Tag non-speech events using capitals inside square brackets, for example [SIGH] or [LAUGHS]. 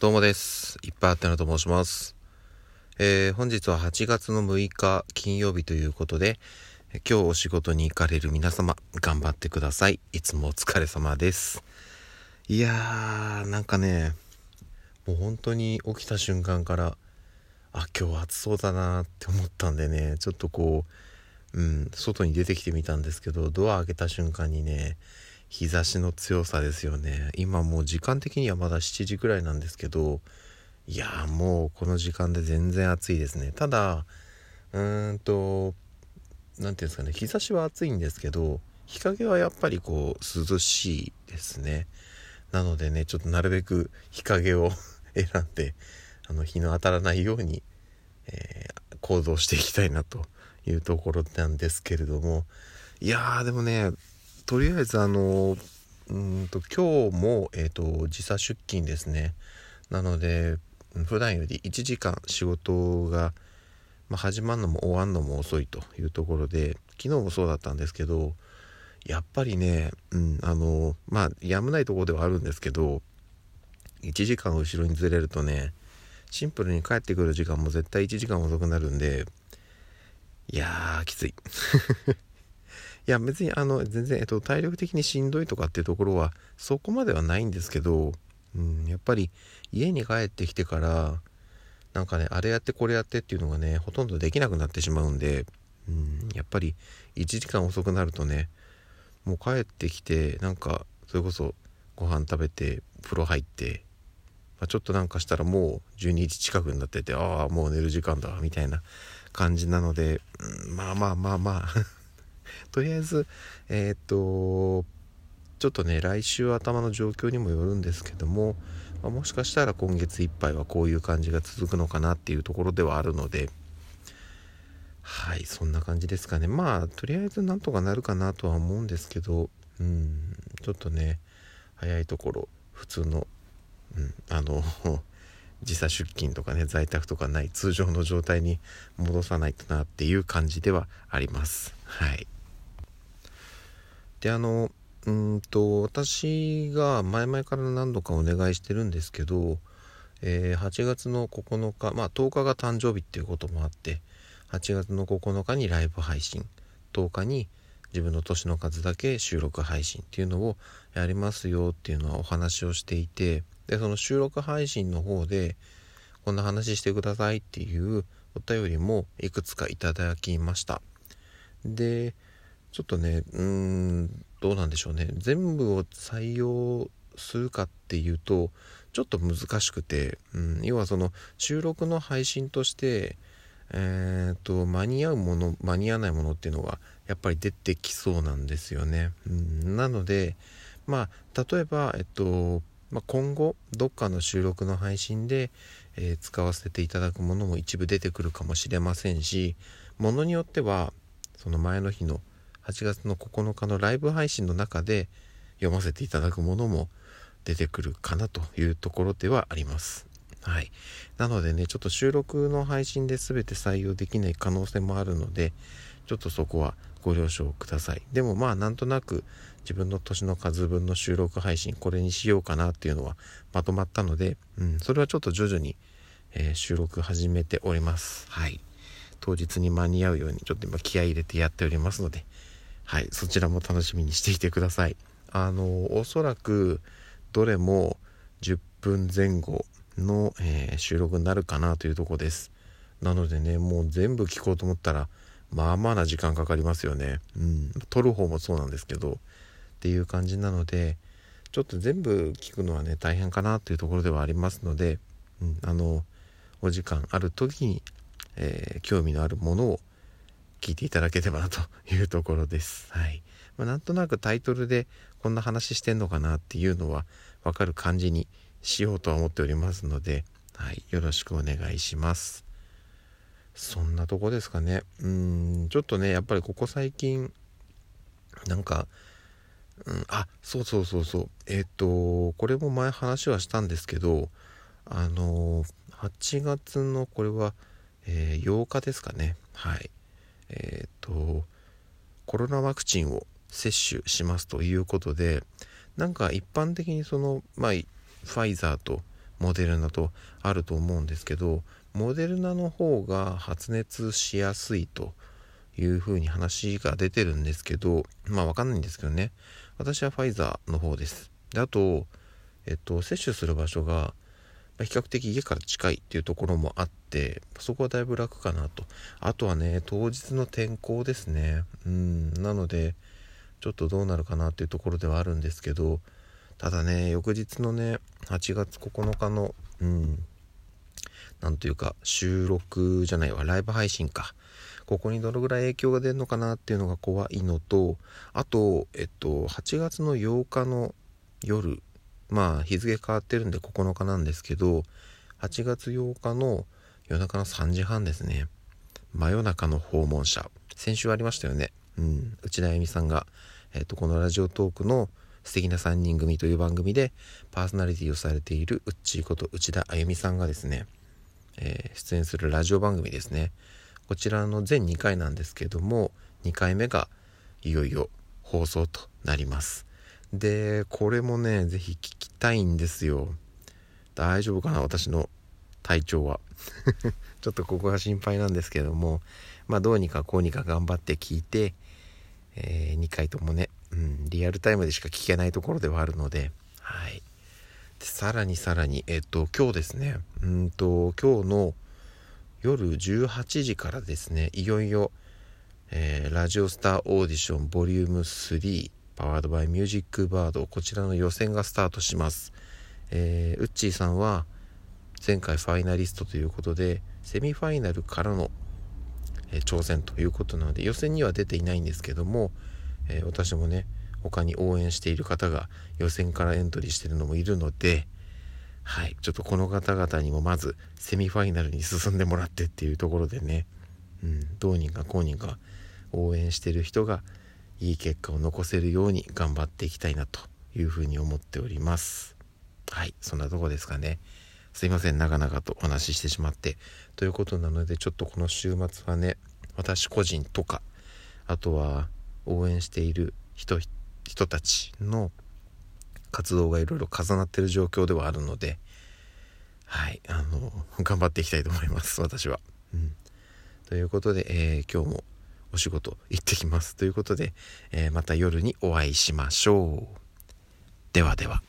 どうもです。いっぱいあってなと申します。えー、本日は8月の6日金曜日ということで、今日お仕事に行かれる皆様、頑張ってください。いつもお疲れ様です。いやー、なんかね、もう本当に起きた瞬間から、あ、今日暑そうだなって思ったんでね、ちょっとこう、うん、外に出てきてみたんですけど、ドア開けた瞬間にね、日差しの強さですよね。今もう時間的にはまだ7時くらいなんですけどいやもうこの時間で全然暑いですね。ただうーんと何ていうんですかね日差しは暑いんですけど日陰はやっぱりこう涼しいですね。なのでねちょっとなるべく日陰を [LAUGHS] 選んであの日の当たらないように、えー行動していきたいなというところなんですけれども。いやーでもねとりあえずあのうんと今日も、えー、と時差出勤ですね。なので普段より1時間仕事が、まあ、始まるのも終わるのも遅いというところで昨日もそうだったんですけどやっぱりね、うん、あのまあやむないところではあるんですけど1時間後ろにずれるとねシンプルに帰ってくる時間も絶対1時間遅くなるんでいやーきつい。いや別にあの全然、えっと、体力的にしんどいとかっていうところはそこまではないんですけど、うん、やっぱり家に帰ってきてからなんかねあれやってこれやってっていうのがねほとんどできなくなってしまうんで、うん、やっぱり1時間遅くなるとねもう帰ってきてなんかそれこそご飯食べて風呂入って、まあ、ちょっとなんかしたらもう12時近くになっててああもう寝る時間だみたいな感じなので、うん、まあまあまあまあ。とりあえずえーっとちょっとね来週頭の状況にもよるんですけども、まあもしかしたら今月いっぱいはこういう感じが続くのかなっていうところではあるのではいそんな感じですかね。まあとりあえずなんとかなるかなとは思うんですけどうんちょっとね早いところ普通の、うん、あの [LAUGHS] 時差出勤とかね在宅とかない通常の状態に戻さないとなっていう感じではあります。はい。であのうんと私が前々から何度かお願いしてるんですけど、えー8月の9日まあ10日が誕生日っていうこともあって8月の9日にライブ配信10日に自分の年の数だけ収録配信っていうのをやりますよっていうのはお話をしていてでその収録配信の方でこんな話してくださいっていうお便りもいくつかいただきました。でちょっとねうんどうなんでしょうね全部を採用するかっていうとちょっと難しくて、うん、要はその収録の配信としてえー、と間に合うもの間に合わないものっていうのがやっぱり出てきそうなんですよね。うん、なのでまあ例えば、えっとまあ、今後どっかの収録の配信で、えー使わせていただくものも一部出てくるかもしれませんしものによってはその前の日の8月の9日のライブ配信の中で読ませていただくものも出てくるかなというところではあります。はい。なのでね、ちょっと収録の配信で全て採用できない可能性もあるので、ちょっとそこはご了承ください。でもまあなんとなく自分の年の数分の収録配信これにしようかなっていうのはまとまったので、うん、それはちょっと徐々に、えー収録始めております。はい。当日に間に合うようにちょっと今気合入れてやっておりますので、はい、そちらも楽しみにしていてください。あの、おそらくどれも10分前後の、えー収録になるかなというとこです。なのでね、もう全部聞こうと思ったら、まあまあな時間かかりますよね。うん。撮る方もそうなんですけど、っていう感じなので、ちょっと全部聞くのはね、大変かなというところではありますので、うん、あの、お時間ある時に、えー興味のあるものを聞いていただければなというところです。はい。まあ、なんとなくタイトルでこんな話してんのかなっていうのはわかる感じにしようとは思っておりますので、はい。よろしくお願いします。そんなとこですかね。うん、ちょっとね、やっぱりここ最近、なんか、うん、あ、そうそうそうそう。えっ、と、これも前話はしたんですけど、あの、8月のこれは、えー8日ですかね。はい。えっ、と、コロナワクチンを接種しますということで、なんか一般的にその、まあ、ファイザーとモデルナとあると思うんですけどモデルナの方が発熱しやすいというふうに話が出てるんですけどまあわかんないんですけどね。私はファイザーの方です。であとえっと接種する場所が比較的家から近いっていうところもあってそこはだいぶ楽かなと。あとはね当日の天候ですね。うんなのでちょっとどうなるかなっていうところではあるんですけどただね翌日のね8月9日のうんなんというか収録じゃないわライブ配信か。ここにどのぐらい影響が出るのかなっていうのが怖いのとあとえっと8月の8日の夜まあ日付変わってるんで9日なんですけど8月8日の夜中の3時半ですね。真夜中の訪問者。先週ありましたよね。うん。内田あゆみさんが、えっとこのラジオトークの素敵な3人組という番組でパーソナリティをされているうっちーこと内田あゆみさんがですね、えー、出演するラジオ番組ですね。こちらの全2回なんですけども2回目がいよいよ放送となります。でこれもね是非聞きたいんですよ。大丈夫かな私の体調は。[LAUGHS] ちょっとここが心配なんですけども。まあどうにかこうにか頑張って聞いて、えー、2回ともね、うん、リアルタイムでしか聞けないところではあるので。はい。でさらにさらにえっ、と今日ですね。うんと今日の夜18時からですねいよいよ、えー、ラジオスターオーディションボリューム3パワードバイミュージックバードこちらの予選がスタートします、えー、ウッチーさんは前回ファイナリストということでセミファイナルからの、えー、挑戦ということなので予選には出ていないんですけども、えー、私もね他に応援している方が予選からエントリーしてるのもいるのではいちょっとこの方々にもまずセミファイナルに進んでもらってっていうところでね、うん、どうにかこうにか応援してる人がいい結果を残せるように頑張っていきたいなというふうに思っております。はいそんなとこですかね。すいません長々とお話ししてしまって。ということなのでちょっとこの週末はね私個人とかあとは応援している人人たちの活動がいろいろ重なってる状況ではあるのではいあの頑張っていきたいと思います私は。うん、ということで、えー、今日もお仕事行ってきますということで、えー、また夜にお会いしましょう。ではでは。